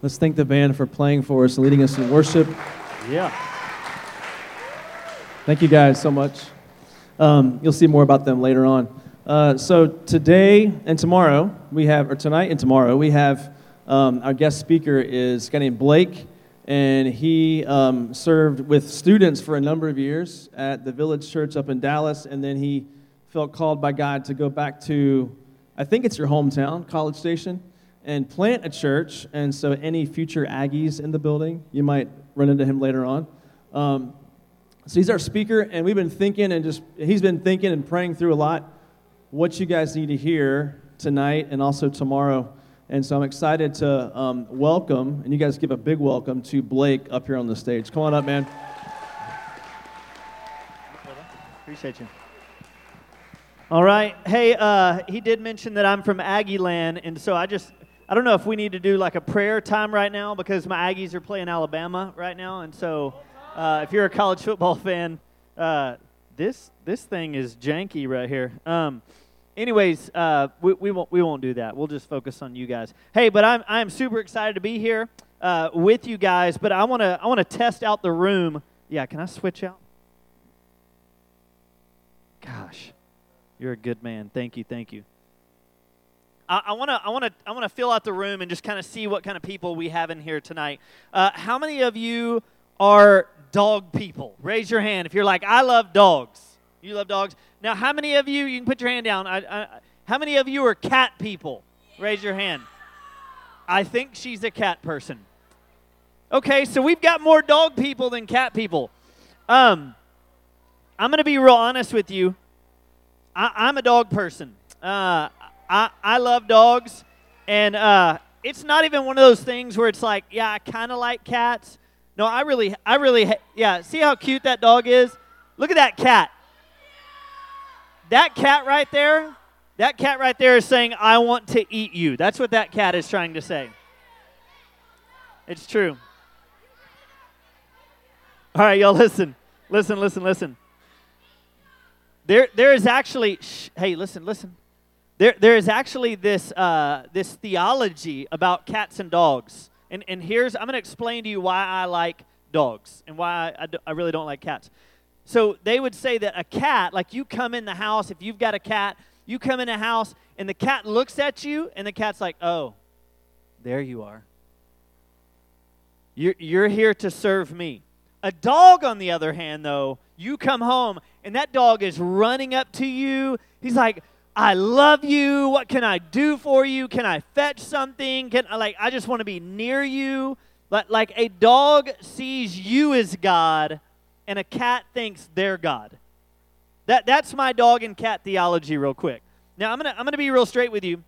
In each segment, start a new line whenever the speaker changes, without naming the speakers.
Let's thank the band for playing for us leading us in worship.
Yeah.
Thank you guys so much. Um, you'll see more about them later on. Uh, so today and tomorrow we have, or tonight and tomorrow we have um, our guest speaker is a guy named Blake, and he um, served with students for a number of years at the Village Church up in Dallas, and then he felt called by God to go back to, I think it's your hometown, College Station, and plant a church. And so any future Aggies in the building, you might run into him later on. Um, so he's our speaker, and we've been thinking and just, he's been thinking and praying through a lot what you guys need to hear tonight and also tomorrow. And so I'm excited to um, welcome, and you guys give a big welcome to Blake up here on the stage. Come on up, man.
Appreciate you. All right. Hey, uh, he did mention that I'm from Aggie Land, and so I just, I don't know if we need to do like a prayer time right now because my Aggies are playing Alabama right now, and so uh, if you're a college football fan, uh, this this thing is janky right here. Um, anyways, uh, we, we won't we won't do that. We'll just focus on you guys. Hey, but I'm I'm super excited to be here uh, with you guys. But I want to I want to test out the room. Yeah, can I switch out? Gosh, you're a good man. Thank you, thank you. I want to I want to I want to fill out the room and just kind of see what kind of people we have in here tonight. Uh, how many of you are dog people? Raise your hand if you're like I love dogs. You love dogs. Now, how many of you? You can put your hand down. I, I, how many of you are cat people? Raise your hand. I think she's a cat person. Okay, so we've got more dog people than cat people. Um, I'm going to be real honest with you. I, am a dog person. Uh, I, I love dogs, and uh, it's not even one of those things where it's like, yeah, I kind of like cats. No, I really, I really, yeah. See how cute that dog is? Look at that cat. That cat right there, that cat right there is saying, I want to eat you. That's what that cat is trying to say. It's true. All right, y'all, listen. Listen, listen, listen. There, there is actually, hey, listen, listen. There, there is actually this, uh, this theology about cats and dogs. And, and here's, I'm going to explain to you why I like dogs and why I, I, I really don't like cats. So they would say that a cat, like you come in the house, if you've got a cat, you come in the house and the cat looks at you and the cat's like, oh, there you are. You're, you're here to serve me. A dog, on the other hand, though, you come home and that dog is running up to you. He's like, I love you. What can I do for you? Can I fetch something? Can like I just want to be near you? Like like a dog sees you as God and a cat thinks they're God. That that's my dog and cat theology real quick. Now I'm going to I'm going to be real straight with you.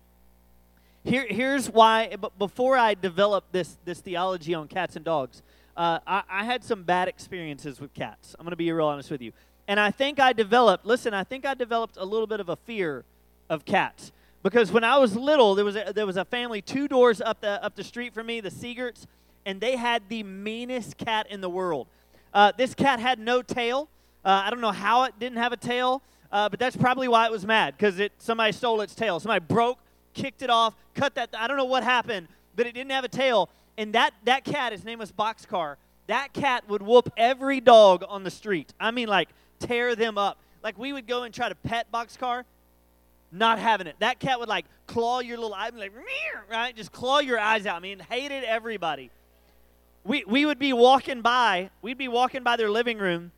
Here here's why but before I developed this this theology on cats and dogs, uh, I, I had some bad experiences with cats. I'm going to be real honest with you. And I think I developed, listen, I think I developed a little bit of a fear of cats. Because when I was little, there was a, there was a family two doors up the, up the street from me, the Siegerts, and they had the meanest cat in the world. Uh, this cat had no tail. Uh, I don't know how it didn't have a tail, uh, but that's probably why it was mad because it somebody stole its tail. Somebody broke, kicked it off, cut that. I don't know what happened, but it didn't have a tail. And that that cat, his name was Boxcar. That cat would whoop every dog on the street. I mean, like tear them up. Like we would go and try to pet Boxcar not having it. That cat would like claw your little eye, like right, just claw your eyes out. I mean, hated everybody. We we would be walking by, we'd be walking by their living room.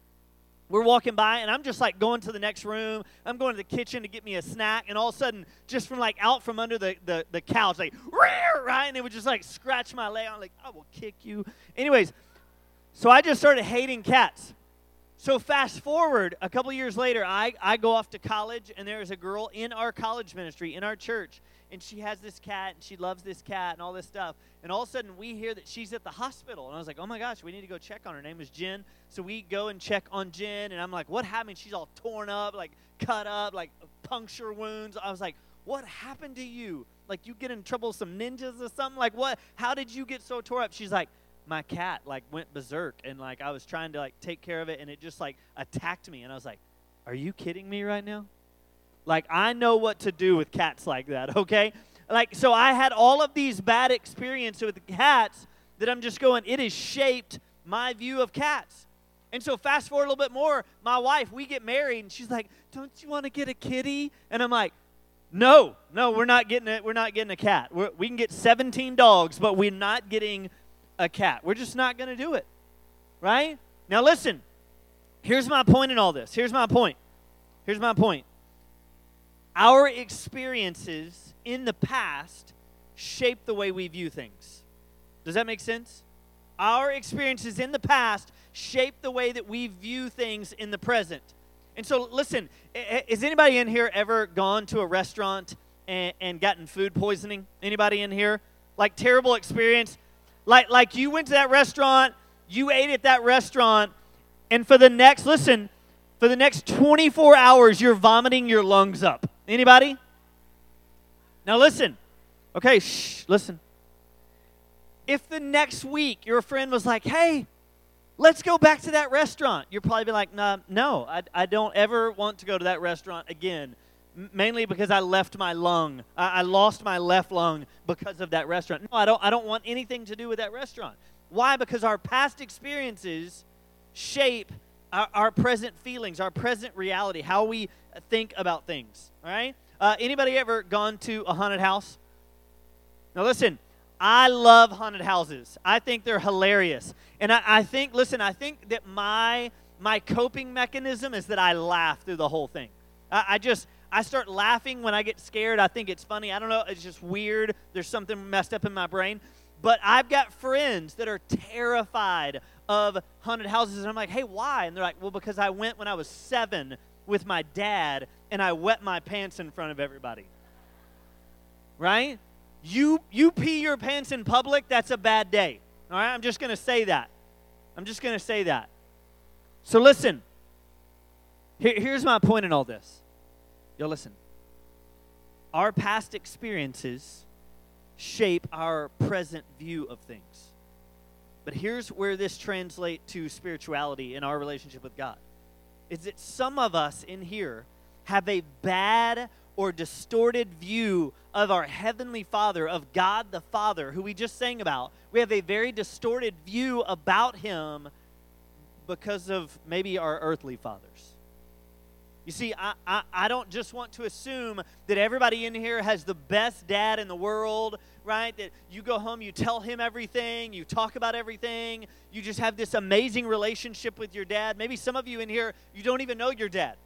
We're walking by, and I'm just like going to the next room. I'm going to the kitchen to get me a snack, and all of a sudden, just from like out from under the the, the couch, like right, and they would just like scratch my leg. I'm like, I will kick you. Anyways, so I just started hating cats. So fast forward a couple years later, I, I go off to college, and there is a girl in our college ministry, in our church, and she has this cat, and she loves this cat, and all this stuff. And all of a sudden, we hear that she's at the hospital. And I was like, oh my gosh, we need to go check on her. name was Jen. So we go and check on Jen, and I'm like, what happened? She's all torn up, like cut up, like puncture wounds. I was like, what happened to you? Like you get in trouble with some ninjas or something? Like what? How did you get so tore up? She's like, my cat like went berserk and like I was trying to like take care of it and it just like attacked me and I was like, "Are you kidding me right now?" Like I know what to do with cats like that, okay? Like, so I had all of these bad experiences with cats that I'm just going, it has shaped my view of cats. And so fast forward a little bit more, my wife, we get married, and she's like, "Don't you want to get a kitty?" And I'm like, "No, no, we're not getting it. We're not getting a cat. We're, we can get 17 dogs, but we're not getting a cat. We're just not going to do it, right?" Now listen. Here's my point in all this. Here's my point. Here's my point. Our experiences in the past shape the way we view things. Does that make sense? Our experiences in the past shape the way that we view things in the present. And so, listen, has anybody in here ever gone to a restaurant and, and gotten food poisoning? Anybody in here? Like terrible experience? Like, like you went to that restaurant, you ate at that restaurant, and for the next, listen, for the next 24 hours, you're vomiting your lungs up. Anybody? Now listen. Okay, shh, listen. If the next week your friend was like, hey, let's go back to that restaurant, you're probably be like, nah, no, I, I don't ever want to go to that restaurant again. Mainly because I left my lung. I, I lost my left lung because of that restaurant. No, I don't, I don't want anything to do with that restaurant. Why? Because our past experiences shape our, our present feelings, our present reality, how we think about things. All right? Uh, anybody ever gone to a haunted house? Now, listen, I love haunted houses. I think they're hilarious. And I, I, think, listen, I think that my my coping mechanism is that I laugh through the whole thing. I, I just I start laughing when I get scared. I think it's funny. I don't know. It's just weird. There's something messed up in my brain. But I've got friends that are terrified of haunted houses. And I'm like, hey, why? And they're like, well, because I went when I was seven with my dad and I wet my pants in front of everybody. Right? You you pee your pants in public, that's a bad day. All right? I'm just going to say that. I'm just going to say that. So listen. Here, here's my point in all this. Yo, listen. Our past experiences shape our present view of things. But here's where this translates to spirituality in our relationship with God. Is that some of us in here have a bad or distorted view of our Heavenly Father, of God the Father, who we just sang about. We have a very distorted view about Him because of maybe our earthly fathers. You see, I, I, I, don't just want to assume that everybody in here has the best dad in the world, right? That you go home, you tell him everything, you talk about everything, you just have this amazing relationship with your dad. Maybe some of you in here, you don't even know your dad.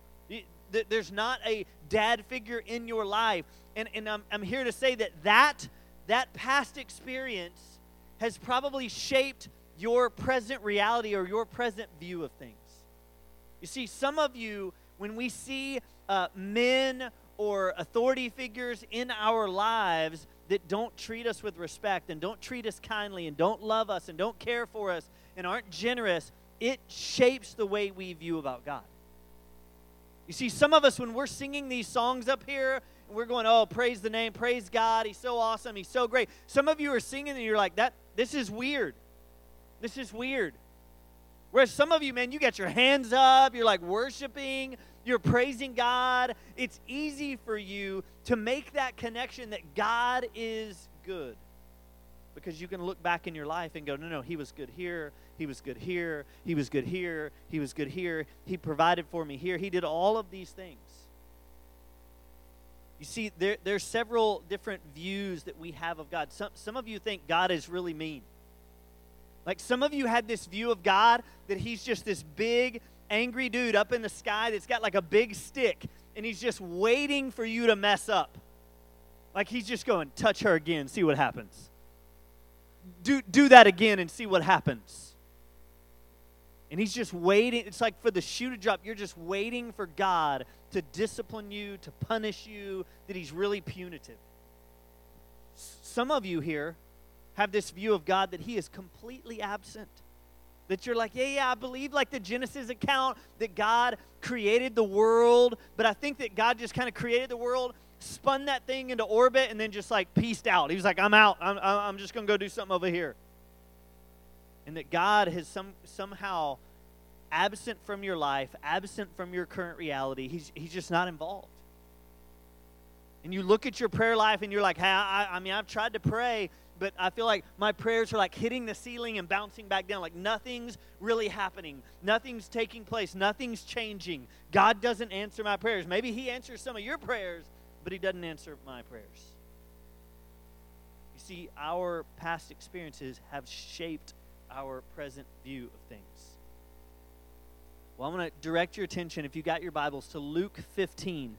There's not a dad figure in your life. And, and I'm, I'm here to say that, that that past experience has probably shaped your present reality or your present view of things. You see, some of you, when we see uh, men or authority figures in our lives that don't treat us with respect and don't treat us kindly and don't love us and don't care for us and aren't generous, it shapes the way we view about God. You see, some of us, when we're singing these songs up here, we're going, oh, praise the name, praise God, He's so awesome, He's so great. Some of you are singing and you're like, that this is weird. This is weird. Whereas some of you, man, you got your hands up, you're like worshiping, you're praising God. It's easy for you to make that connection that God is good because you can look back in your life and go, no, no, He was good here, he was good here. He was good here. He was good here. He provided for me here. He did all of these things. You see, there, there's several different views that we have of God. Some, some of you think God is really mean. Like some of you had this view of God that he's just this big, angry dude up in the sky that's got like a big stick and he's just waiting for you to mess up. Like he's just going, touch her again, see what happens. Do, do that again and see what happens. And he's just waiting. It's like for the shoe to drop, you're just waiting for God to discipline you, to punish you, that he's really punitive. Some of you here have this view of God that he is completely absent. That you're like, yeah, yeah, I believe like the Genesis account that God created the world, but I think that God just kind of created the world, spun that thing into orbit, and then just like pieced out. He was like, I'm out. I'm, I'm just going to go do something over here and that God has some, somehow absent from your life, absent from your current reality. He's, he's just not involved. And you look at your prayer life and you're like, hey, I, I mean, I've tried to pray, but I feel like my prayers are like hitting the ceiling and bouncing back down. Like nothing's really happening. Nothing's taking place. Nothing's changing. God doesn't answer my prayers. Maybe He answers some of your prayers, but He doesn't answer my prayers. You see, our past experiences have shaped our present view of things. Well, I'm going to direct your attention, if you got your Bibles, to Luke 15.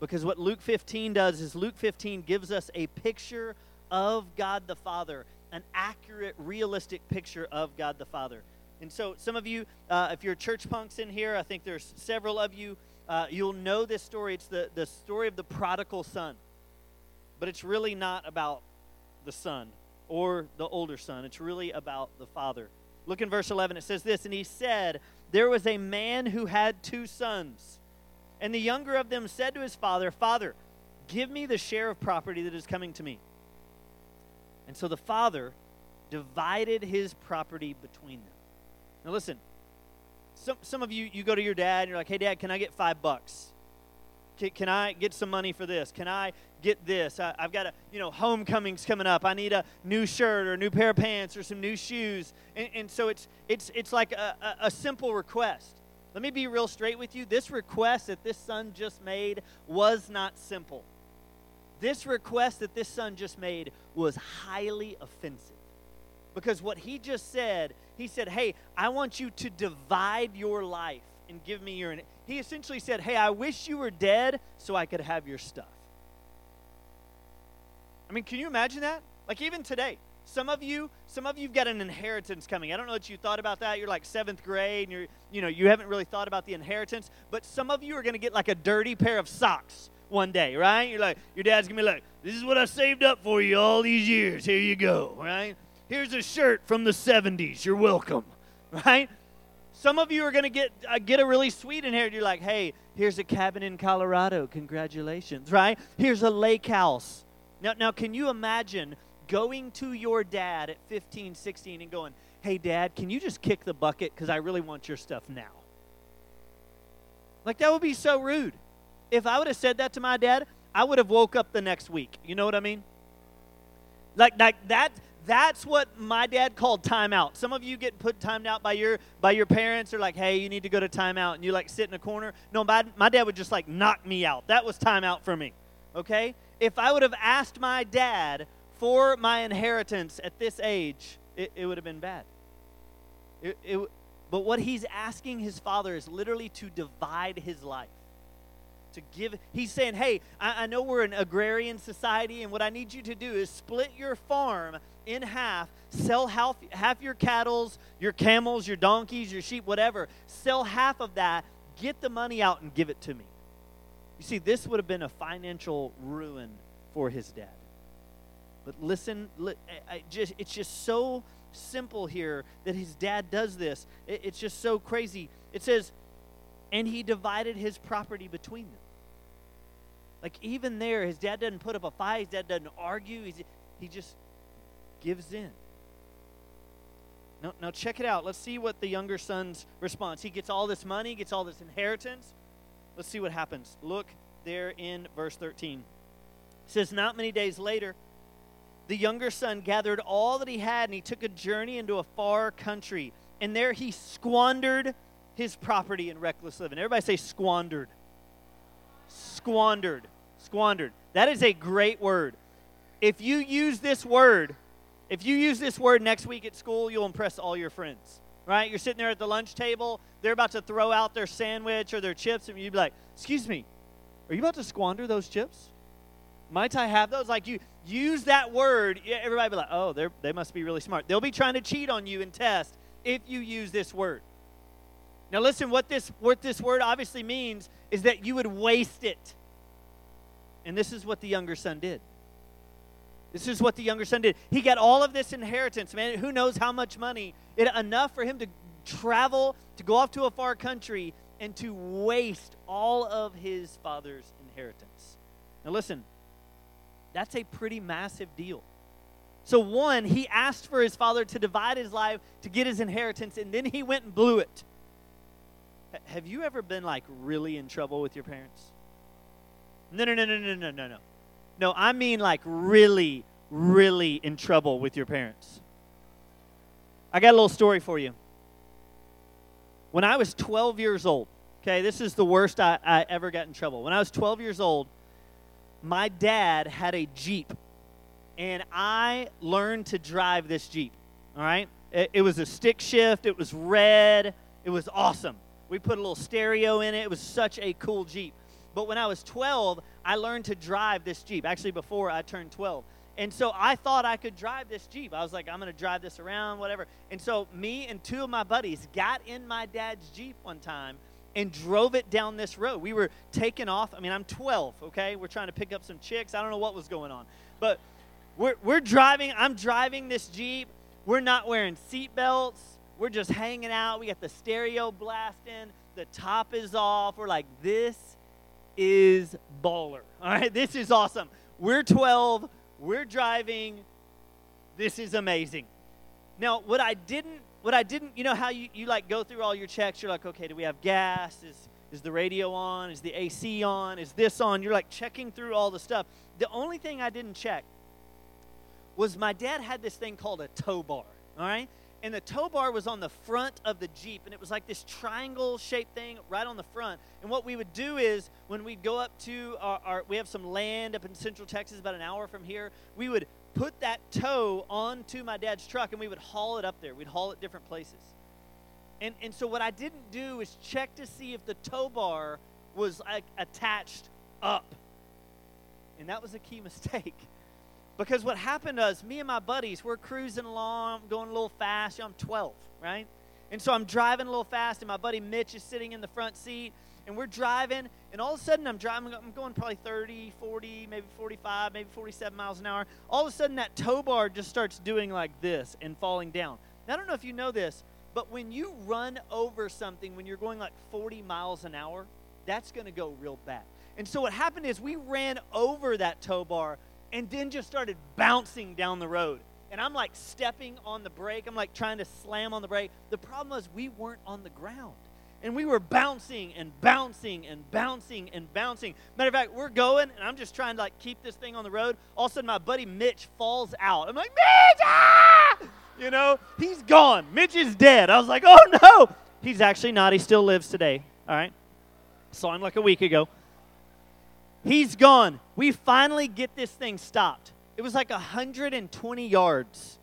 Because what Luke 15 does is Luke 15 gives us a picture of God the Father, an accurate, realistic picture of God the Father. And so, some of you, uh, if you're church punks in here, I think there's several of you, uh, you'll know this story. It's the, the story of the prodigal son. But it's really not about the son or the older son, it's really about the father. Look in verse 11. It says this And he said, There was a man who had two sons. And the younger of them said to his father, Father, give me the share of property that is coming to me. And so the father divided his property between them. Now listen, some, some of you, you go to your dad and you're like, hey, dad, can I get five bucks? Can, can I get some money for this? Can I get this? I, have got a, you know, homecoming's coming up. I need a new shirt or a new pair of pants or some new shoes. And, and so it's, it's, it's like a, a, a simple request. Let me be real straight with you. This request that this son just made was not simple. This request that this son just made was highly offensive. Because what he just said, he said, Hey, I want you to divide your life and give me your. He essentially said, Hey, I wish you were dead so I could have your stuff. I mean, can you imagine that? Like, even today, some of you, some of you've got an inheritance coming. I don't know that you thought about that. You're like seventh grade, and you're, you know, you haven't really thought about the inheritance. But some of you are going to get like a dirty pair of socks one day, right? You're like, your dad's gonna be like, this is what I saved up for you all these years. Here you go, right? Here's a shirt from the 70s. You're welcome, right? Some of you are gonna get uh, get a really sweet inheritance. You're like, hey, here's a cabin in Colorado. Congratulations, right? Here's a lake house. Now, now, can you imagine going to your dad at 15, 16 and going, hey, dad, can you just kick the bucket because I really want your stuff now? Like that would be so rude if I would have said that to my dad, I would have woke up the next week. You know what I mean? Like, like that that's what my dad called timeout. Some of you get put timed out by your by your parents or like, hey, you need to go to timeout, and you like sit in a corner. No, my, my dad would just like knock me out. That was timeout for me. Okay? If I would have asked my dad for my inheritance at this age, it, it would have been bad. It, it, but what he's asking his father is literally to divide his life to give. He's saying, hey, I, I know we're an agrarian society, and what I need you to do is split your farm in half, sell half, half your cattle, your camels, your donkeys, your sheep, whatever. Sell half of that, get the money out, and give it to me. You see, this would have been a financial ruin for his dad. But listen, li- I, just, it's just so simple here that his dad does this. It, it's just so crazy. It says, and he divided his property between them. Like even there, his dad doesn't put up a fight. His dad doesn't argue. He's, he just gives in. Now, now check it out. Let's see what the younger son's response. He gets all this money, gets all this inheritance. Let's see what happens. Look there in verse 13. It says, Not many days later, the younger son gathered all that he had and he took a journey into a far country. And there he squandered his property in reckless living. Everybody say squandered squandered. Squandered. That is a great word. If you use this word, if you use this word next week at school, you'll impress all your friends. Right? You're sitting there at the lunch table, they're about to throw out their sandwich or their chips, and you'd be like, Excuse me, are you about to squander those chips? Might I have those? Like you use that word, everybody be like, oh, they must be really smart. They'll be trying to cheat on you and test if you use this word. Now listen, what this what this word obviously means is that you would waste it. And this is what the younger son did. This is what the younger son did. He got all of this inheritance, man. Who knows how much money? It enough for him to travel, to go off to a far country, and to waste all of his father's inheritance. Now listen, that's a pretty massive deal. So, one, he asked for his father to divide his life to get his inheritance, and then he went and blew it. Have you ever been like really in trouble with your parents? No, no, no, no, no, no, no, no. No, I mean like really, really in trouble with your parents. I got a little story for you. When I was 12 years old, okay, this is the worst I, I ever got in trouble. When I was 12 years old, my dad had a Jeep, and I learned to drive this Jeep, all right? It, it was a stick shift, it was red, it was awesome. We put a little stereo in it, it was such a cool Jeep. But when I was 12, I learned to drive this Jeep, actually, before I turned 12. And so I thought I could drive this Jeep. I was like, I'm going to drive this around, whatever. And so me and two of my buddies got in my dad's Jeep one time and drove it down this road. We were taking off. I mean, I'm 12, okay? We're trying to pick up some chicks. I don't know what was going on. But we're, we're driving. I'm driving this Jeep. We're not wearing seat belts. We're just hanging out. We got the stereo blasting. The top is off. We're like, this is baller. All right, this is awesome. We're 12 we're driving. This is amazing. Now, what I didn't, what I didn't, you know how you, you like go through all your checks? You're like, okay, do we have gas? Is, is the radio on? Is the AC on? Is this on? You're like checking through all the stuff. The only thing I didn't check was my dad had this thing called a tow bar, all right? And the tow bar was on the front of the Jeep, and it was like this triangle shaped thing right on the front. And what we would do is when we'd go up to our, our, we have some land up in central Texas, about an hour from here, we would put that tow onto my dad's truck and we would haul it up there. We'd haul it different places. And, and so what I didn't do is check to see if the tow bar was like attached up. And that was a key mistake. Because what happened was, me and my buddies, we're cruising along, going a little fast. I'm 12, right? And so I'm driving a little fast, and my buddy Mitch is sitting in the front seat, and we're driving, and all of a sudden I'm driving, I'm going probably 30, 40, maybe 45, maybe 47 miles an hour. All of a sudden that tow bar just starts doing like this and falling down. Now, I don't know if you know this, but when you run over something when you're going like 40 miles an hour, that's going to go real bad. And so what happened is we ran over that tow bar and then just started bouncing down the road. And I'm like stepping on the brake. I'm like trying to slam on the brake. The problem was we weren't on the ground. And we were bouncing and bouncing and bouncing and bouncing. Matter of fact, we're going, and I'm just trying to like keep this thing on the road. All of a sudden, my buddy Mitch falls out. I'm like, Mitch! Ah! You know, he's gone. Mitch is dead. I was like, oh no! He's actually not. He still lives today. All right. Saw him like a week ago. He's gone. We finally get this thing stopped. It was like 120 yards.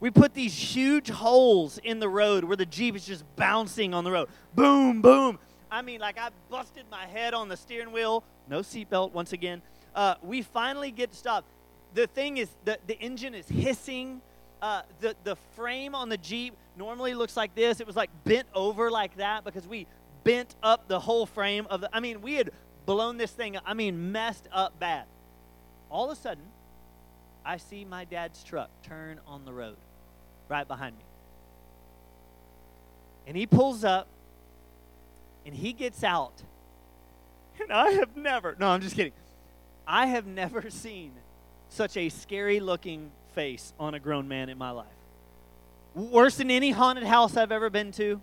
We put these huge holes in the road where the Jeep is just bouncing on the road. Boom, boom. I mean, like I busted my head on the steering wheel. No seatbelt, once again. Uh, we finally get stopped. The thing is, the, the engine is hissing. Uh, the, the frame on the Jeep normally looks like this. It was like bent over like that because we bent up the whole frame of the. I mean, we had blown this thing, up. I mean, messed up bad. All of a sudden, I see my dad's truck turn on the road right behind me. And he pulls up and he gets out. And I have never, no, I'm just kidding. I have never seen such a scary looking face on a grown man in my life. Worse than any haunted house I've ever been to.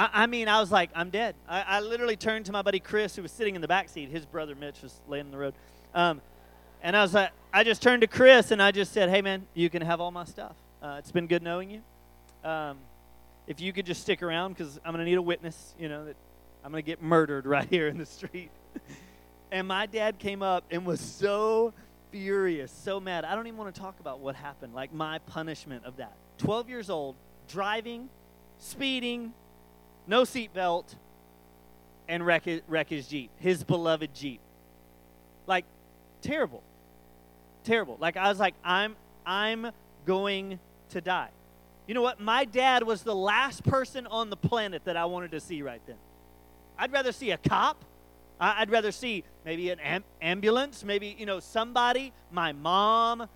I, I mean, I was like, I'm dead. I, I, literally turned to my buddy Chris, who was sitting in the back seat. His brother Mitch was laying in the road. Um, and I was like, I just turned to Chris and I just said, Hey, man, you can have all my stuff. Uh, it's been good knowing you. Um, if you could just stick around, because I'm going to need a witness, you know, that I'm going to get murdered right here in the street. and my dad came up and was so furious, so mad. I don't even want to talk about what happened, like my punishment of that. 12 years old, driving, speeding, no seatbelt, and wreck wreck his Jeep, his beloved Jeep. Like, terrible. Terrible. Like, I was like, I'm, I'm going to die. You know what? My dad was the last person on the planet that I wanted to see right then. I'd rather see a cop. I'd rather see maybe an am- ambulance, maybe, you know, somebody, my mom,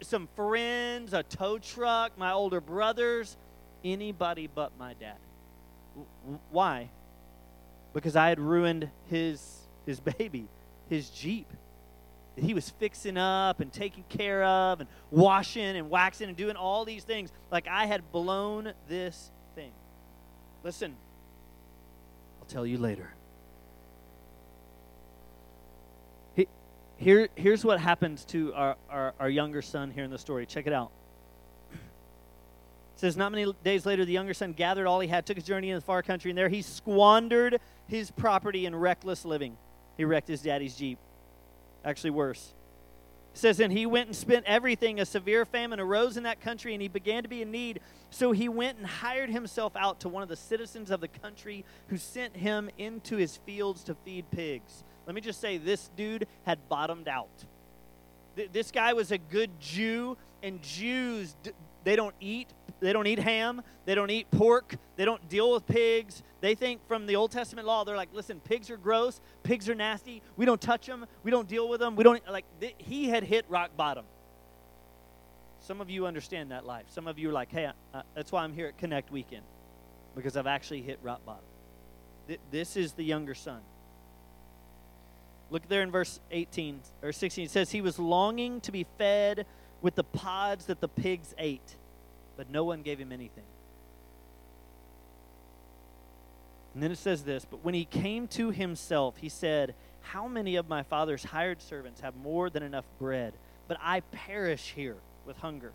some friends, a tow truck, my older brothers, anybody but my dad. Why? Because I had ruined his his baby, his Jeep. That he was fixing up and taking care of and washing and waxing and doing all these things. Like I had blown this thing. Listen, I'll tell you later. here, here's what happens to our, our, our younger son here in the story. Check it out. Says, Not many days later, the younger son gathered all he had, took his journey in the far country, and there he squandered his property in reckless living. He wrecked his daddy's Jeep. Actually, worse. It says, And he went and spent everything. A severe famine arose in that country, and he began to be in need. So he went and hired himself out to one of the citizens of the country who sent him into his fields to feed pigs. Let me just say, this dude had bottomed out. Th- this guy was a good Jew, and Jews, they don't eat they don't eat ham they don't eat pork they don't deal with pigs. They think from the old testament law they're like listen pigs are gross pigs are nasty we don't touch them we don't deal with them we don't like th- he had hit rock bottom. Some of you understand that life. Some of you are like hey uh, that's why i'm here at connect weekend because i've actually hit rock bottom. Th- this is the younger son. Look there in verse 18 or 16. It says, He was longing to be fed with the pods that the pigs ate, but no one gave him anything. And then it says this But when he came to himself, he said, How many of my father's hired servants have more than enough bread? But I perish here with hunger.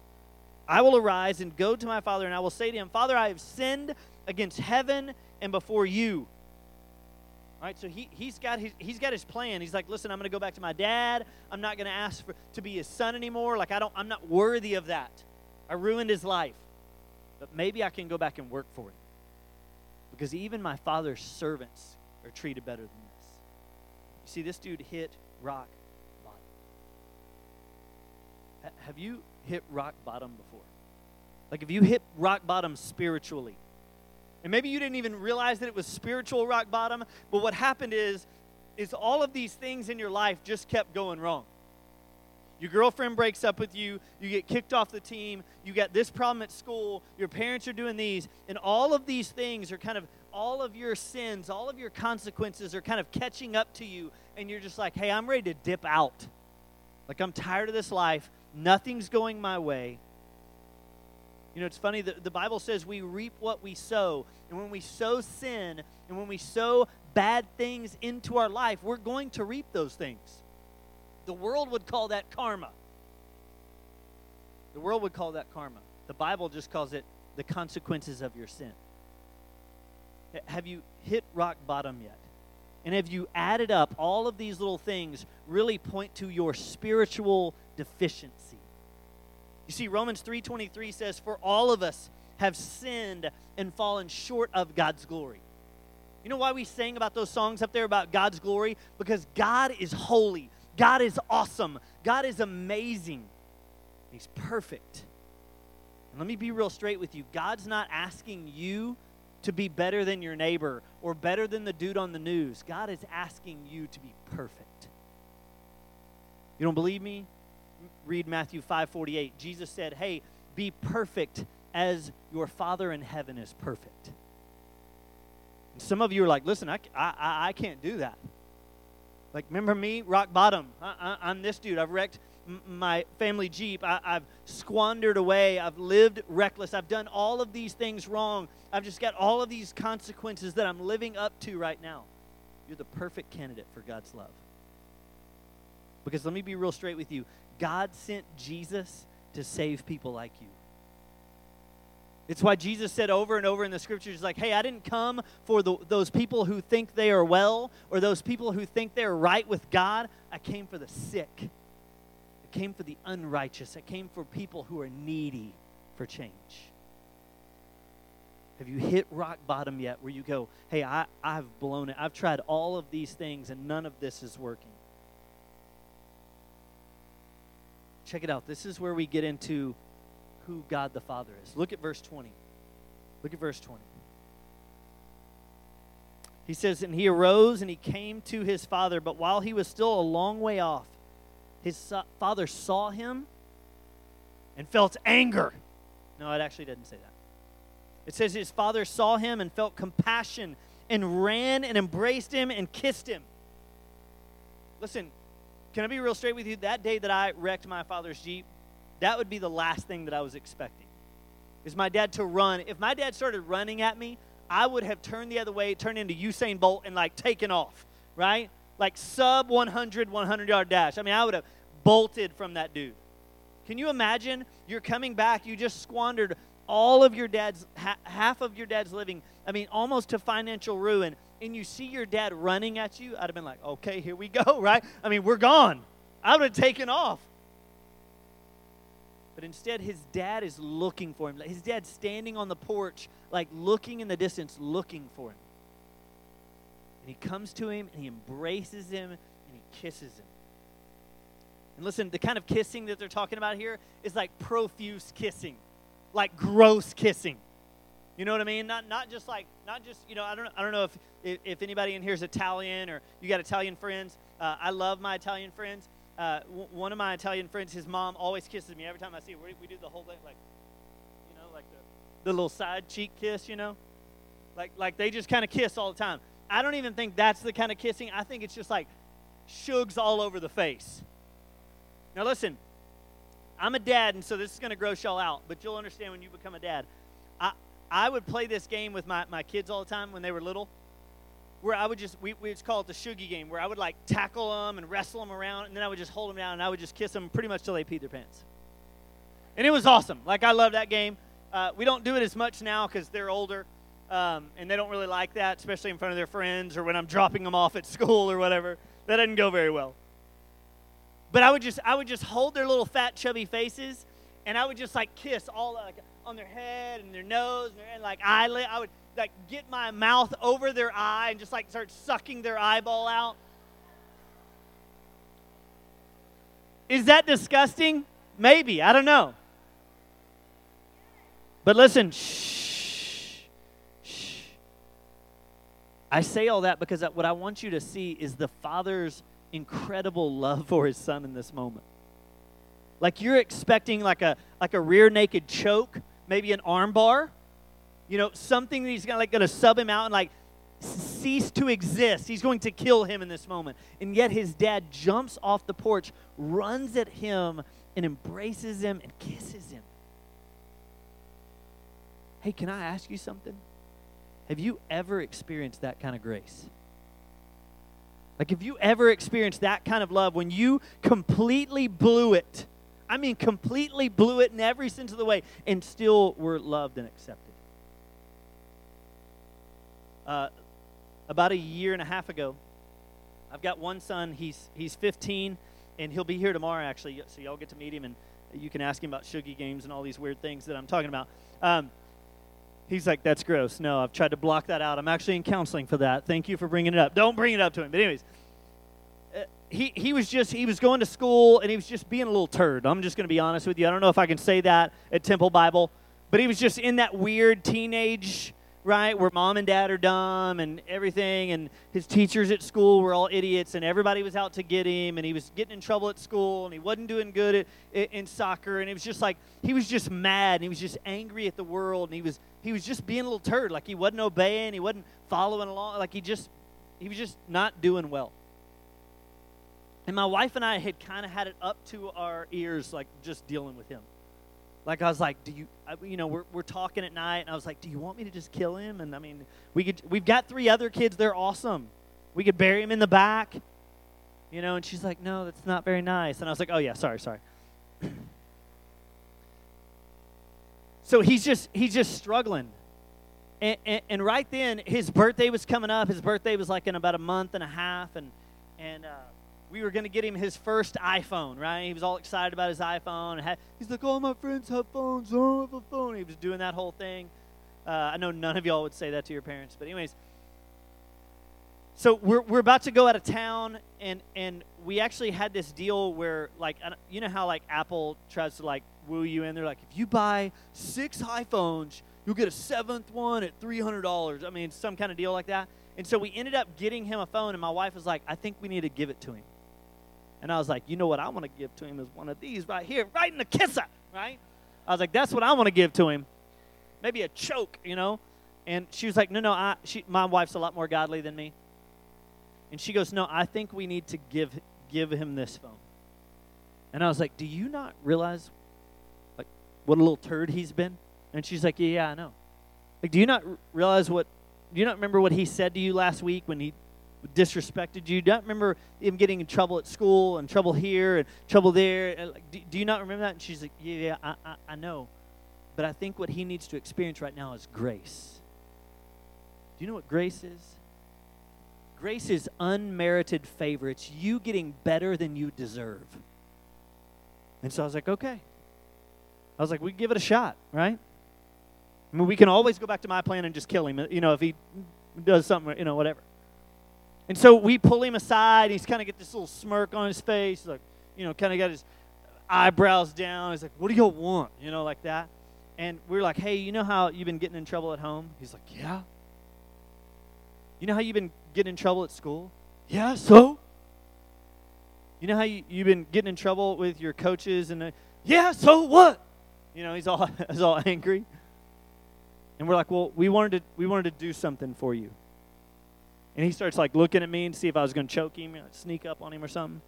I will arise and go to my father, and I will say to him, Father, I have sinned against heaven and before you. All right, so he, he's, got his, he's got his plan. He's like, listen, I'm going to go back to my dad. I'm not going to ask for, to be his son anymore. Like, I don't, I'm not worthy of that. I ruined his life. But maybe I can go back and work for him. Because even my father's servants are treated better than this. You see, this dude hit rock bottom. Have you hit rock bottom before? Like, have you hit rock bottom spiritually? And maybe you didn't even realize that it was spiritual rock bottom, but what happened is is all of these things in your life just kept going wrong. Your girlfriend breaks up with you, you get kicked off the team, you got this problem at school, your parents are doing these, and all of these things are kind of all of your sins, all of your consequences are kind of catching up to you, and you're just like, hey, I'm ready to dip out. Like, I'm tired of this life, nothing's going my way. You know, it's funny, the, the Bible says we reap what we sow. And when we sow sin and when we sow bad things into our life, we're going to reap those things. The world would call that karma. The world would call that karma. The Bible just calls it the consequences of your sin. Have you hit rock bottom yet? And have you added up all of these little things really point to your spiritual deficiency? You see, Romans 3.23 says, For all of us have sinned and fallen short of God's glory. You know why we sang about those songs up there about God's glory? Because God is holy. God is awesome. God is amazing. He's perfect. And let me be real straight with you. God's not asking you to be better than your neighbor or better than the dude on the news. God is asking you to be perfect. You don't believe me? read Matthew 5:48. Jesus said, "Hey, be perfect as your Father in heaven is perfect." And some of you are like, "Listen, I, I, I can't do that." Like, remember me, rock bottom. Uh-uh, I, am this dude. I've wrecked m- my family Jeep. I, I've squandered away. I've lived reckless. I've done all of these things wrong. I've just got all of these consequences that I'm living up to right now. You're the perfect candidate for God's love. Because let me be real straight with you God sent Jesus to save people like you. It's why Jesus said over and over in the scriptures, like, hey, I didn't come for the, those people who think they are well or those people who think they're right with God. I came for the sick. I came for the unrighteous. I came for people who are needy for change. Have you hit rock bottom yet where you go, hey, I, I've blown it. I've tried all of these things and none of this is working? check it out. This is where we get into who God the Father is. Look at verse 20. Look at verse 20. He says, And he arose and he came to his father, but while he was still a long way off, his father saw him and felt anger. No, it actually doesn't say that. It says his father saw him and felt compassion and ran and embraced him and kissed him. Listen, can I be real straight with you? That day that I wrecked my father's Jeep, that would be the last thing that I was expecting. Is my dad to run. If my dad started running at me, I would have turned the other way, turned into Usain Bolt, and like taken off, right? like sub 100, 100 yard dash. I mean, I would have bolted from that dude. Can you imagine? You're coming back, you just squandered all of your dad's, ha- half of your dad's living, I mean, almost to financial ruin, and you see your dad running at you, I'd have been like, okay, here we go, right? I mean, we're gone. I would have taken off. But instead, his dad is looking for him. His dad's standing on the porch, like looking in the distance, looking for him. And he comes to him and he embraces him and he kisses him. And listen, the kind of kissing that they're talking about here is like profuse kissing, like gross kissing. You know what I mean? Not not just like not just you know I don't I don't know if if, anybody in here is Italian or you got Italian friends. Uh, I love my Italian friends. Uh, w- one of my Italian friends, his mom always kisses me every time I see her. We, we do the whole thing like you know like the the little side cheek kiss. You know, like like they just kind of kiss all the time. I don't even think that's the kind of kissing. I think it's just like shugs all over the face. Now, listen, I'm a dad, and so this is going to gross y'all out, but you'll understand when you become a dad. I, I would play this game with my, my kids all the time when they were little, where I would just, we, we just call it the shuggy game, where I would like tackle them and wrestle them around, and then I would just hold them down and I would just kiss them pretty much till they peed their pants. And it was awesome. Like, I love that game. Uh, we don't do it as much now because they're older, um, and they don't really like that, especially in front of their friends or when I'm dropping them off at school or whatever. That didn't go very well. But I would just I would just hold their little fat chubby faces and I would just like kiss all like on their head and their nose and, their, and like eyelid. I would like get my mouth over their eye and just like start sucking their eyeball out. Is that disgusting? Maybe. I don't know. But listen, shh, shh. I say all that because what I want you to see is the Father's incredible love for his son in this moment. Like you're expecting like a like a rear naked choke, maybe an armbar, you know, something that he's gonna like gonna sub him out and like cease to exist. He's going to kill him in this moment. And yet his dad jumps off the porch, runs at him, and embraces him and kisses him. Hey, can I ask you something? Have you ever experienced that kind of grace? Like, have you ever experienced that kind of love when you completely blew it? I mean, completely blew it in every sense of the way and still were loved and accepted. Uh, about a year and a half ago, I've got one son. He's, he's 15, and he'll be here tomorrow, actually. So, y'all get to meet him, and you can ask him about Shuggy games and all these weird things that I'm talking about. Um, He's like, that's gross. No, I've tried to block that out. I'm actually in counseling for that. Thank you for bringing it up. Don't bring it up to him. But, anyways, he, he was just, he was going to school and he was just being a little turd. I'm just going to be honest with you. I don't know if I can say that at Temple Bible, but he was just in that weird teenage right? Where mom and dad are dumb and everything, and his teachers at school were all idiots, and everybody was out to get him, and he was getting in trouble at school, and he wasn't doing good at, in soccer, and it was just like he was just mad, and he was just angry at the world, and he was he was just being a little turd, like he wasn't obeying, he wasn't following along, like he just he was just not doing well. And my wife and I had kind of had it up to our ears, like just dealing with him. Like I was like, do you, you know, we're, we're talking at night, and I was like, do you want me to just kill him? And I mean, we could, we've got three other kids. They're awesome. We could bury him in the back, you know. And she's like, no, that's not very nice. And I was like, oh yeah, sorry, sorry. so he's just he's just struggling. And, and, and, right then, his birthday was coming up. His birthday was like in about a month and a half, and and. Uh, we were going to get him his first iPhone, right? He was all excited about his iPhone. he's like, all my friends have phones. I don't have a phone. He was doing that whole thing. Uh, I know none of y'all would say that to your parents, but anyways. So we're, we're about to go out of town, and, and we actually had this deal where, like, you know how, like, Apple tries to, like, woo you in? They're like, if you buy six iPhones, you'll get a seventh one at $300. I mean, some kind of deal like that. And so we ended up getting him a phone, and my wife was like, I think we need to give it to him. And I was like, you know what I want to give to him is one of these right here, right in the kisser, right? I was like, that's what I want to give to him. Maybe a choke, you know? And she was like, no, no, I, she, my wife's a lot more godly than me. And she goes, no, I think we need to give, give him this phone. And I was like, do you not realize like what a little turd he's been? And she's like, yeah, yeah, I know. Like, do you not realize what, do you not remember what he said to you last week when he disrespected you. Do not remember him getting in trouble at school and trouble here and trouble there? And like, do, do, you not remember that? And she's like, Yeah, yeah, I, I, I know. But I think what he needs to experience right now is grace. Do you know what grace is? Grace is unmerited favor. It's you getting better than you deserve. And so I was like, okay. I was like, we give it a shot, right? I mean, we can always go back to my plan and just kill him, you know, if he does something, you know, whatever. And so we pull him aside. He's kind of get this little smirk on his face, like, you know, kind of got his eyebrows down. He's like, what do y'all want? You know, like that. And we are like, hey, you know how you've been getting in trouble at home? He's like, yeah. You know how you've been getting in trouble at school? Yeah, so? You know how you, you've been getting in trouble with your coaches and, uh, yeah, so what? You know, he's all, he's all angry. And we're like, well, we wanted to, we wanted to do something for you. And he starts like looking at me and see if I was going to choke him, or sneak up on him or something.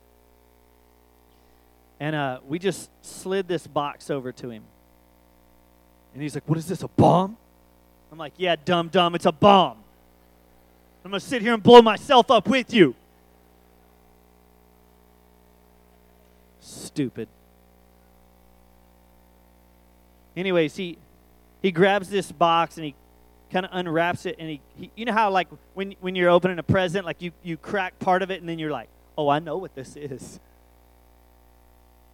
And uh, we just slid this box over to him. And he's like, What is this, a bomb? I'm like, Yeah, dumb, dumb, it's a bomb. I'm going to sit here and blow myself up with you. Stupid. Anyways, he he grabs this box and he kind of unwraps it and he, he, you know how like when when you're opening a present like you you crack part of it and then you're like oh i know what this is.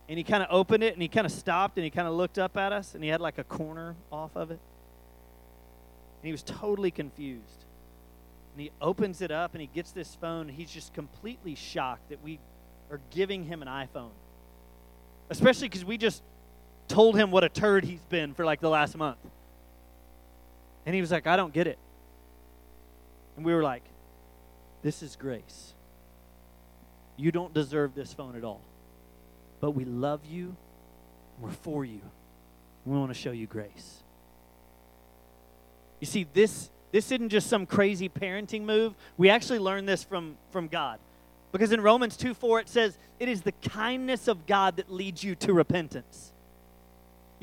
And he kind of opened it and he kind of stopped and he kind of looked up at us and he had like a corner off of it. And he was totally confused. And he opens it up and he gets this phone and he's just completely shocked that we are giving him an iphone. Especially because we just told him what a turd he's been for like the last month and he was like, I don't get it. And we were like, This is grace. You don't deserve this phone at all. But we love you. We're for you. We want to show you grace. You see, this, this isn't just some crazy parenting move. We actually learned this from, from God. Because in Romans 2 4, it says, It is the kindness of God that leads you to repentance.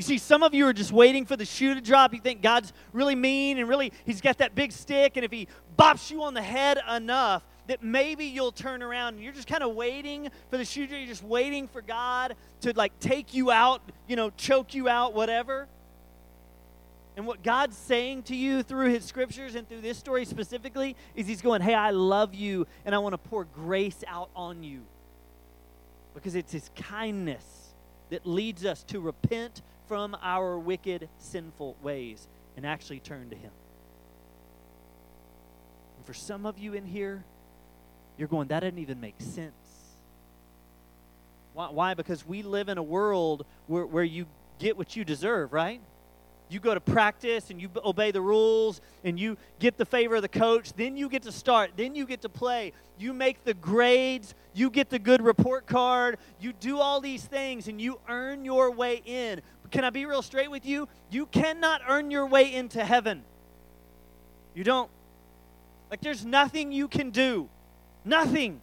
You see, some of you are just waiting for the shoe to drop. You think God's really mean and really, He's got that big stick, and if He bops you on the head enough, that maybe you'll turn around and you're just kind of waiting for the shoe. You're just waiting for God to like take you out, you know, choke you out, whatever. And what God's saying to you through His scriptures and through this story specifically is He's going, Hey, I love you and I want to pour grace out on you. Because it's His kindness that leads us to repent from our wicked, sinful ways and actually turn to Him. And for some of you in here, you're going, that doesn't even make sense. Why? Why? Because we live in a world where, where you get what you deserve, right? you go to practice and you obey the rules and you get the favor of the coach, then you get to start, then you get to play. You make the grades, you get the good report card, you do all these things and you earn your way in. Can I be real straight with you? You cannot earn your way into heaven. You don't. Like, there's nothing you can do. Nothing.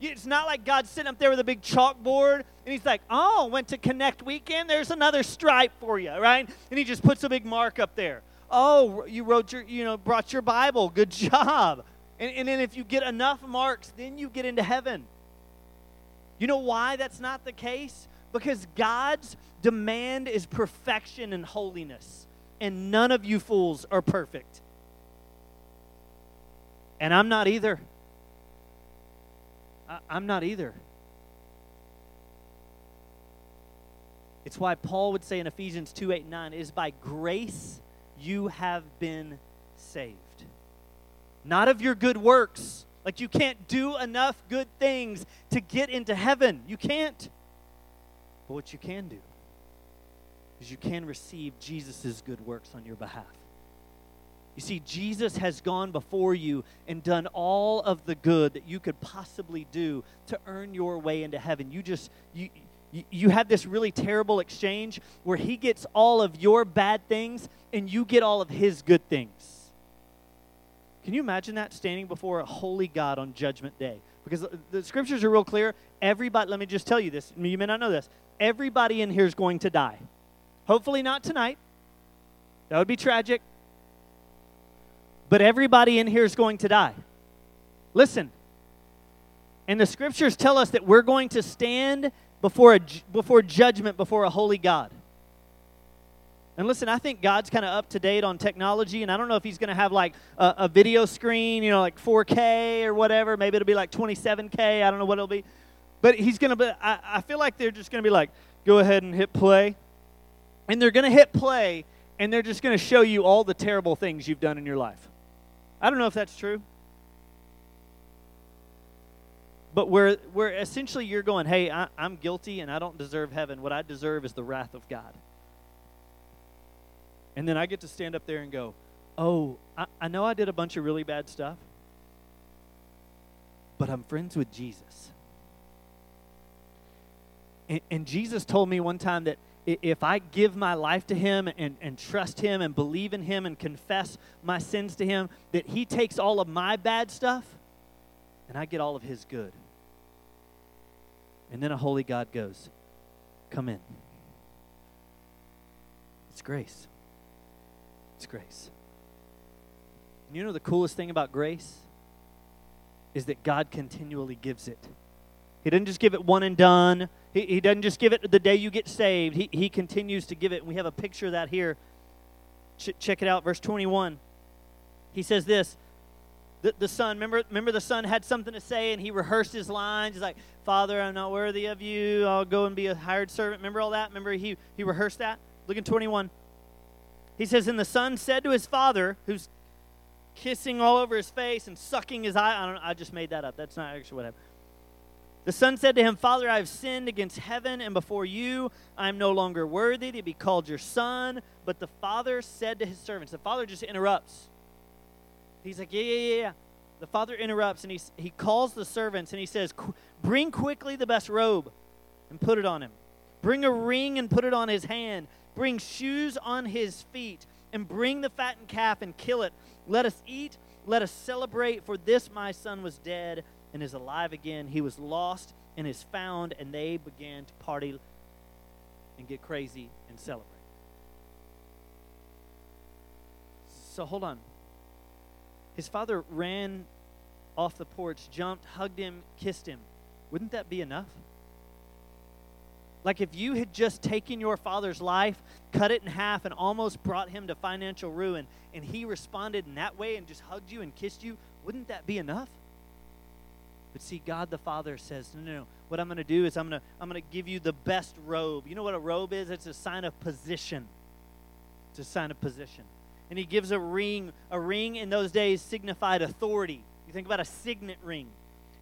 It's not like God's sitting up there with a big chalkboard and he's like, oh, went to Connect Weekend. There's another stripe for you, right? And he just puts a big mark up there. Oh, you wrote your, you know, brought your Bible. Good job. And, and then if you get enough marks, then you get into heaven. You know why that's not the case? Because God's demand is perfection and holiness. And none of you fools are perfect. And I'm not either. I, I'm not either. It's why Paul would say in Ephesians 2 8 9, it is by grace you have been saved. Not of your good works. Like you can't do enough good things to get into heaven. You can't. But what you can do is you can receive Jesus' good works on your behalf. You see, Jesus has gone before you and done all of the good that you could possibly do to earn your way into heaven. You just, you, you have this really terrible exchange where he gets all of your bad things and you get all of his good things. Can you imagine that standing before a holy God on Judgment Day? Because the scriptures are real clear. Everybody, let me just tell you this. You may not know this. Everybody in here is going to die. Hopefully, not tonight. That would be tragic but everybody in here is going to die. Listen. And the scriptures tell us that we're going to stand before, a, before judgment before a holy God. And listen, I think God's kind of up to date on technology, and I don't know if He's going to have like a, a, video screen, you know, like 4K or whatever. Maybe it'll be like 27K. I don't know what it'll be. But He's going to be, I, I feel like they're just going to be like, go ahead and hit play. And they're going to hit play, and they're just going to show you all the terrible things you've done in your life. I don't know if that's true. But where, where essentially you're going, hey, I, I'm guilty and I don't deserve heaven. What I deserve is the wrath of God. And then I get to stand up there and go, oh, I, I know I did a bunch of really bad stuff, but I'm friends with Jesus. And, and Jesus told me one time that if I give my life to Him and, and trust Him and believe in Him and confess my sins to Him, that He takes all of my bad stuff and I get all of His good. And then a holy God goes, Come in. It's grace. It's grace. And you know the coolest thing about grace is that God continually gives it. He didn't just give it one and done. He, he doesn't just give it the day you get saved. He, he continues to give it. And we have a picture of that here. Ch- check it out, verse 21. He says this the, the son, remember, remember the son had something to say and he rehearsed his lines. He's like, Father, I'm not worthy of you. I'll go and be a hired servant. Remember all that? Remember he, he rehearsed that? Look in 21. He says, And the son said to his father, who's kissing all over his face and sucking his eye. I, don't, I just made that up. That's not actually what happened. The son said to him, Father, I have sinned against heaven and before you. I am no longer worthy to be called your son. But the father said to his servants, the father just interrupts. He's like, Yeah, yeah, yeah. The father interrupts and he, he calls the servants and he says, Bring quickly the best robe and put it on him. Bring a ring and put it on his hand. Bring shoes on his feet and bring the fattened calf and kill it. Let us eat, let us celebrate, for this my son was dead and is alive again. He was lost and is found, and they began to party and get crazy and celebrate. So hold on. His father ran off the porch, jumped, hugged him, kissed him. Wouldn't that be enough? Like if you had just taken your father's life, cut it in half, and almost brought him to financial ruin, and he responded in that way and just hugged you and kissed you, wouldn't that be enough? But see, God the Father says, no, no, no. What I'm going to do is I'm going to I'm going to give you the best robe. You know what a robe is? It's a sign of position. It's a sign of position. And he gives a ring. A ring in those days signified authority. You think about a signet ring.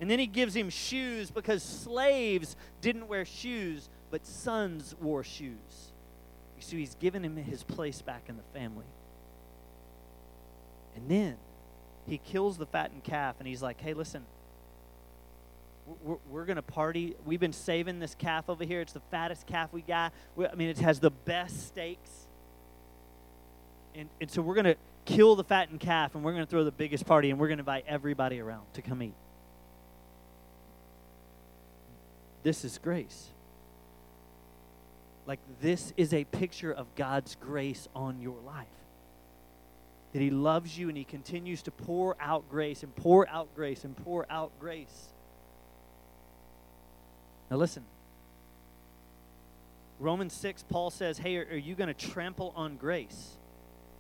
And then he gives him shoes because slaves didn't wear shoes but sons wore shoes. You see, he's given him his place back in the family. And then he kills the fattened calf, and he's like, hey, listen, we're, we're going to party. We've been saving this calf over here. It's the fattest calf we got. I mean, it has the best steaks. And, and so we're going to kill the fattened calf, and we're going to throw the biggest party, and we're going to invite everybody around to come eat. This is grace. Like, this is a picture of God's grace on your life. That He loves you and He continues to pour out grace and pour out grace and pour out grace. Now, listen. Romans 6, Paul says, Hey, are, are you going to trample on grace?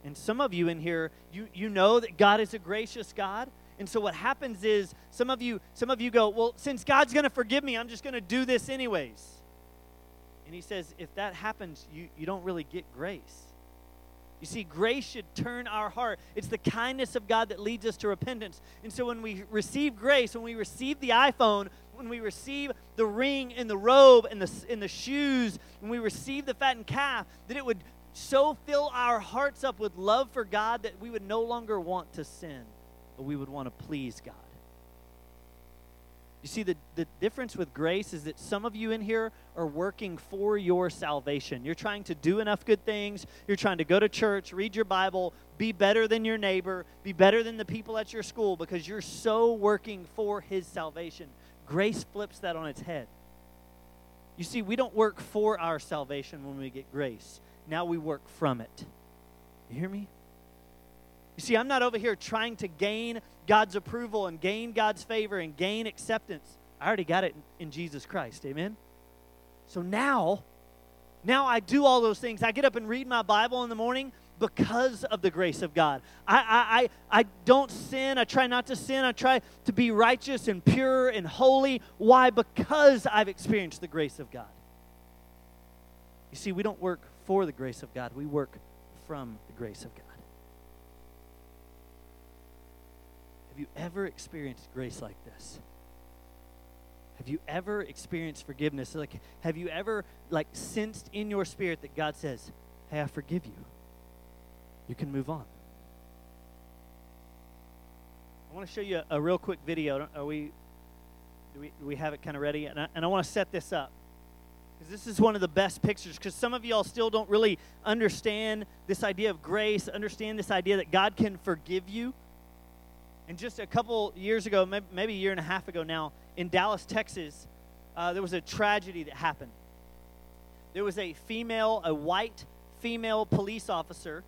And some of you in here, you, you know that God is a gracious God. And so what happens is some of you some of you go, "Well, since God's going to forgive me, I'm just going to do this anyways." And he says, if that happens, you, you don't really get grace. You see, grace should turn our heart. It's the kindness of God that leads us to repentance. And so when we receive grace, when we receive the iPhone, when we receive the ring and the robe and the, and the shoes, when we receive the fattened calf, that it would so fill our hearts up with love for God that we would no longer want to sin, but we would want to please God. You see, the, the difference with grace is that some of you in here are working for your salvation. You're trying to do enough good things. You're trying to go to church, read your Bible, be better than your neighbor, be better than the people at your school because you're so working for his salvation. Grace flips that on its head. You see, we don't work for our salvation when we get grace. Now we work from it. You hear me? You see, I'm not over here trying to gain God's approval and gain God's favor and gain acceptance. I already got it in Jesus Christ. Amen? So now, now I do all those things. I get up and read my Bible in the morning because of the grace of God. I, I, I, I don't sin. I try not to sin. I try to be righteous and pure and holy. Why? Because I've experienced the grace of God. You see, we don't work for the grace of God, we work from the grace of God. Have you ever experienced grace like this? Have you ever experienced forgiveness? Like, have you ever like sensed in your spirit that God says, "Hey, I forgive you." You can move on. I want to show you a, a real quick video. Are we? Do we, do we have it kind of ready? And I, and I want to set this up because this is one of the best pictures. Because some of y'all still don't really understand this idea of grace, understand this idea that God can forgive you. And just a couple years ago, maybe a year and a half ago now, in Dallas, Texas, uh, there was a tragedy that happened. There was a female, a white female police officer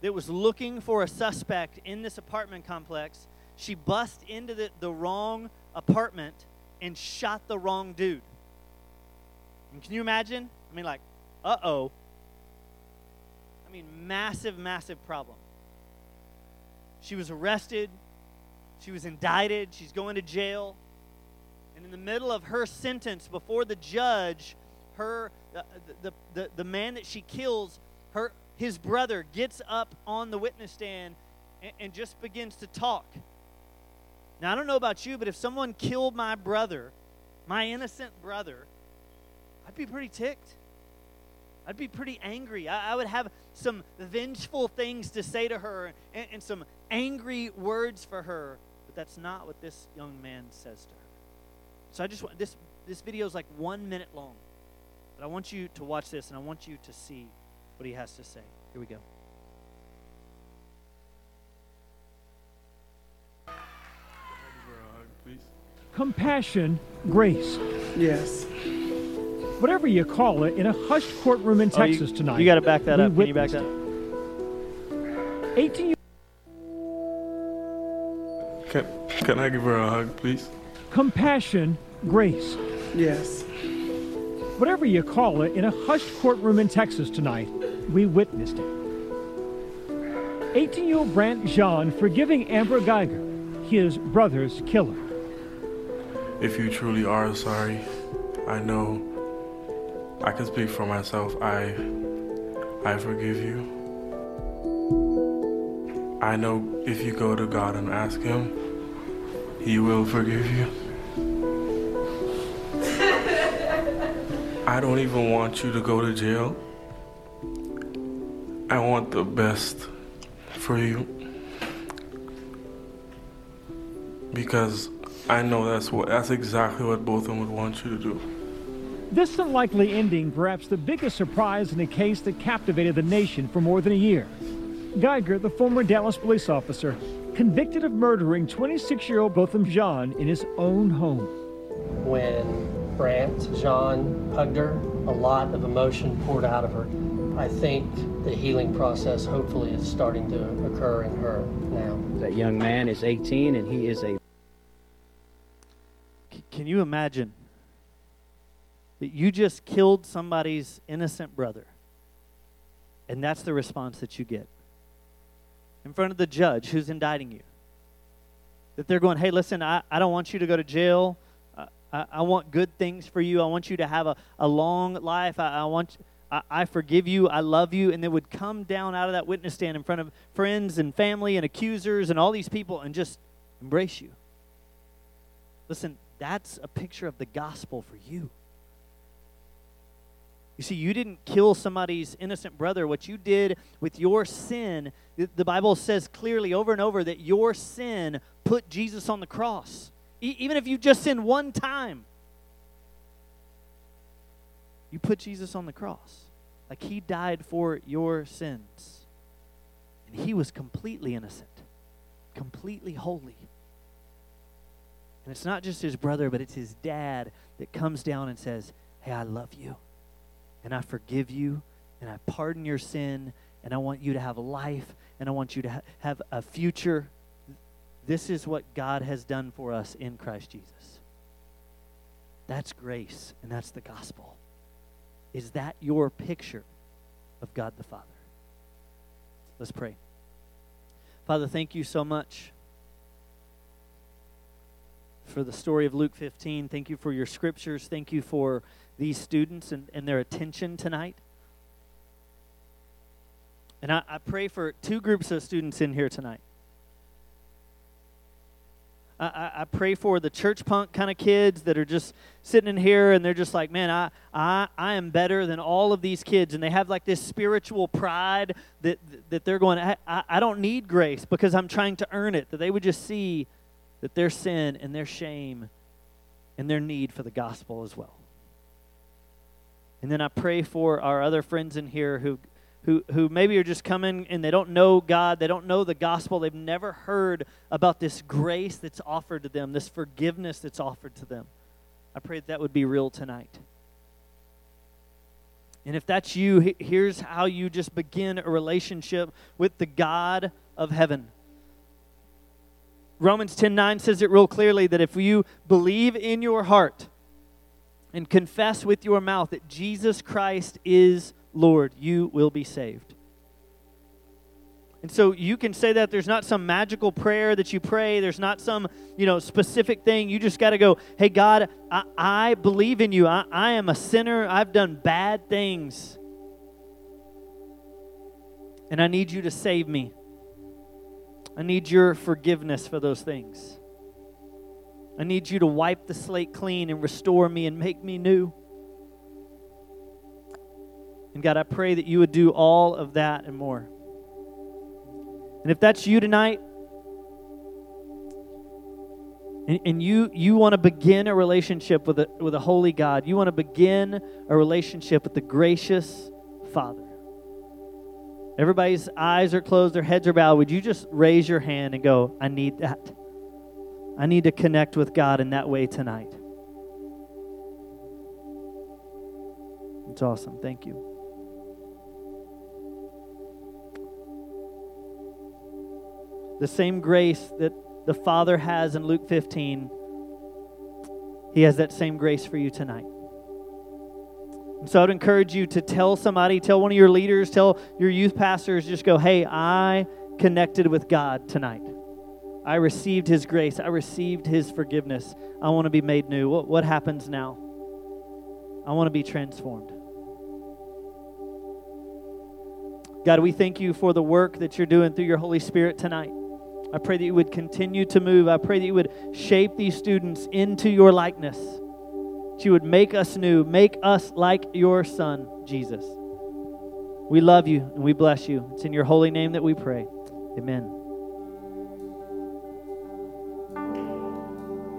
that was looking for a suspect in this apartment complex. She bust into the, the wrong apartment and shot the wrong dude. And can you imagine? I mean, like, uh oh. I mean, massive, massive problem. She was arrested. She was indicted. She's going to jail. And in the middle of her sentence before the judge, her the, the, the, the man that she kills, her his brother gets up on the witness stand and, and just begins to talk. Now I don't know about you, but if someone killed my brother, my innocent brother, I'd be pretty ticked. I'd be pretty angry. I, I, would have some vengeful things to say to her and, and, some angry words for her. But that's not what this young man says to her. So I just want this this video is like one minute long. But I want you to watch this and I want you to see what he has to say. Here we go.
Compassion, grace.
Yes.
Whatever you call it, in a hushed courtroom in
oh,
Texas
you,
tonight.
You got to back that up. Can you back that up?
18
can, can I give her a hug, please?
Compassion, grace.
Yes.
Whatever you call it, in a hushed courtroom in Texas tonight, we witnessed it. 18 year old Brandt Jean forgiving Amber Guyger, his brother's killer.
If you truly are sorry, I know I can speak for myself. I I forgive you. I know if you go to God and ask him, he will forgive you. I don't even want you to go to jail. I want the best for you. Because I know that's what that's exactly what both of them would want you to do.
This unlikely ending, perhaps the biggest surprise in a case that captivated the nation for more than a year. Guyger, the former Dallas police officer, convicted of murdering 26 year old Botham Jean in his own home.
When Brandt Jean hugged her, a lot of emotion poured out of her. I think the healing process hopefully is starting to occur in her now.
That young man is 18 and he is a.
Can you imagine that you just killed somebody's innocent brother? And that's the response that you get in front of the judge who's indicting you. That they're going, hey, listen, I, I don't want you to go to jail. Uh, I, I want good things for you. I want you to have a, a long life. I, I want I, I forgive you, I love you, and they would come down out of that witness stand in front of friends and family and accusers and all these people and just embrace you. Listen, that's a picture of the gospel for you. You see, you didn't kill somebody's innocent brother. What you did with your sin, the Bible says clearly over and over that your sin put Jesus on the cross. E- even if you just sin one time, you put Jesus on the cross. Like he died for your sins. And he was completely innocent, completely holy. And it's not just his brother, but it's his dad that comes down and says, Hey, I love you, and I forgive you, and I pardon your sin, and I want you to have a life, and I want you to ha- have a future. This is what God has done for us in Christ Jesus. That's grace, and that's the gospel. Is that your picture of God the Father? Let's pray. Father, thank you so much for the story of Luke 15. Thank you for your scriptures. Thank you for these students and, and their attention tonight. And I, I pray for two groups of students in here tonight. I, I, pray for the church punk kind of kids that are just sitting in here and they're just like, man, I, I, I am better than all of these kids. And they have like this spiritual pride that, that they're going, I, I, I don't need grace because I'm trying to earn it. That they would just see that their sin and their shame and their need for the gospel as well. And then I pray for our other friends in here who who, who maybe are just coming and they don't know God, they don't know the gospel, they've never heard about this grace that's offered to them, this forgiveness that's offered to them. I pray that, that would be real tonight. And if that's you, here's how you just begin a relationship with the God of heaven. Romans 10:9 says it real clearly that if you believe in your heart and confess with your mouth that Jesus Christ is Lord, you will be saved. And so you can say that there's not some magical prayer that you pray, there's not some, you know, specific thing. You just got to go, "Hey God, I, I believe in you. I, I am a sinner. I've done bad things. And I need you to save me. I need your forgiveness for those things. I need you to wipe the slate clean and restore me and make me new." And God, I pray that you would do all of that and more. And if that's you tonight, and, and you, you want to begin a relationship with a, with a holy God, you want to begin a relationship with the gracious Father. Everybody's eyes are closed, their heads are bowed. Would you just raise your hand and go, I need that? I need to connect with God in that way tonight. It's awesome. Thank you. the same grace that the Father has in Luke 15, He has that same grace for you tonight. And so I'd encourage you to tell somebody, tell one of your leaders, tell your youth pastors, just go, hey, I connected with God tonight. I received His grace. I received His forgiveness. I want to be made new. What, what happens now? I want to be transformed. God, we thank you for the work that you're doing through your Holy Spirit tonight. I pray that you would continue to move. I pray that you would shape these students into your likeness. That you would make us new, make us like your Son, Jesus. We love you and we bless you. It's in your holy name that we pray. Amen.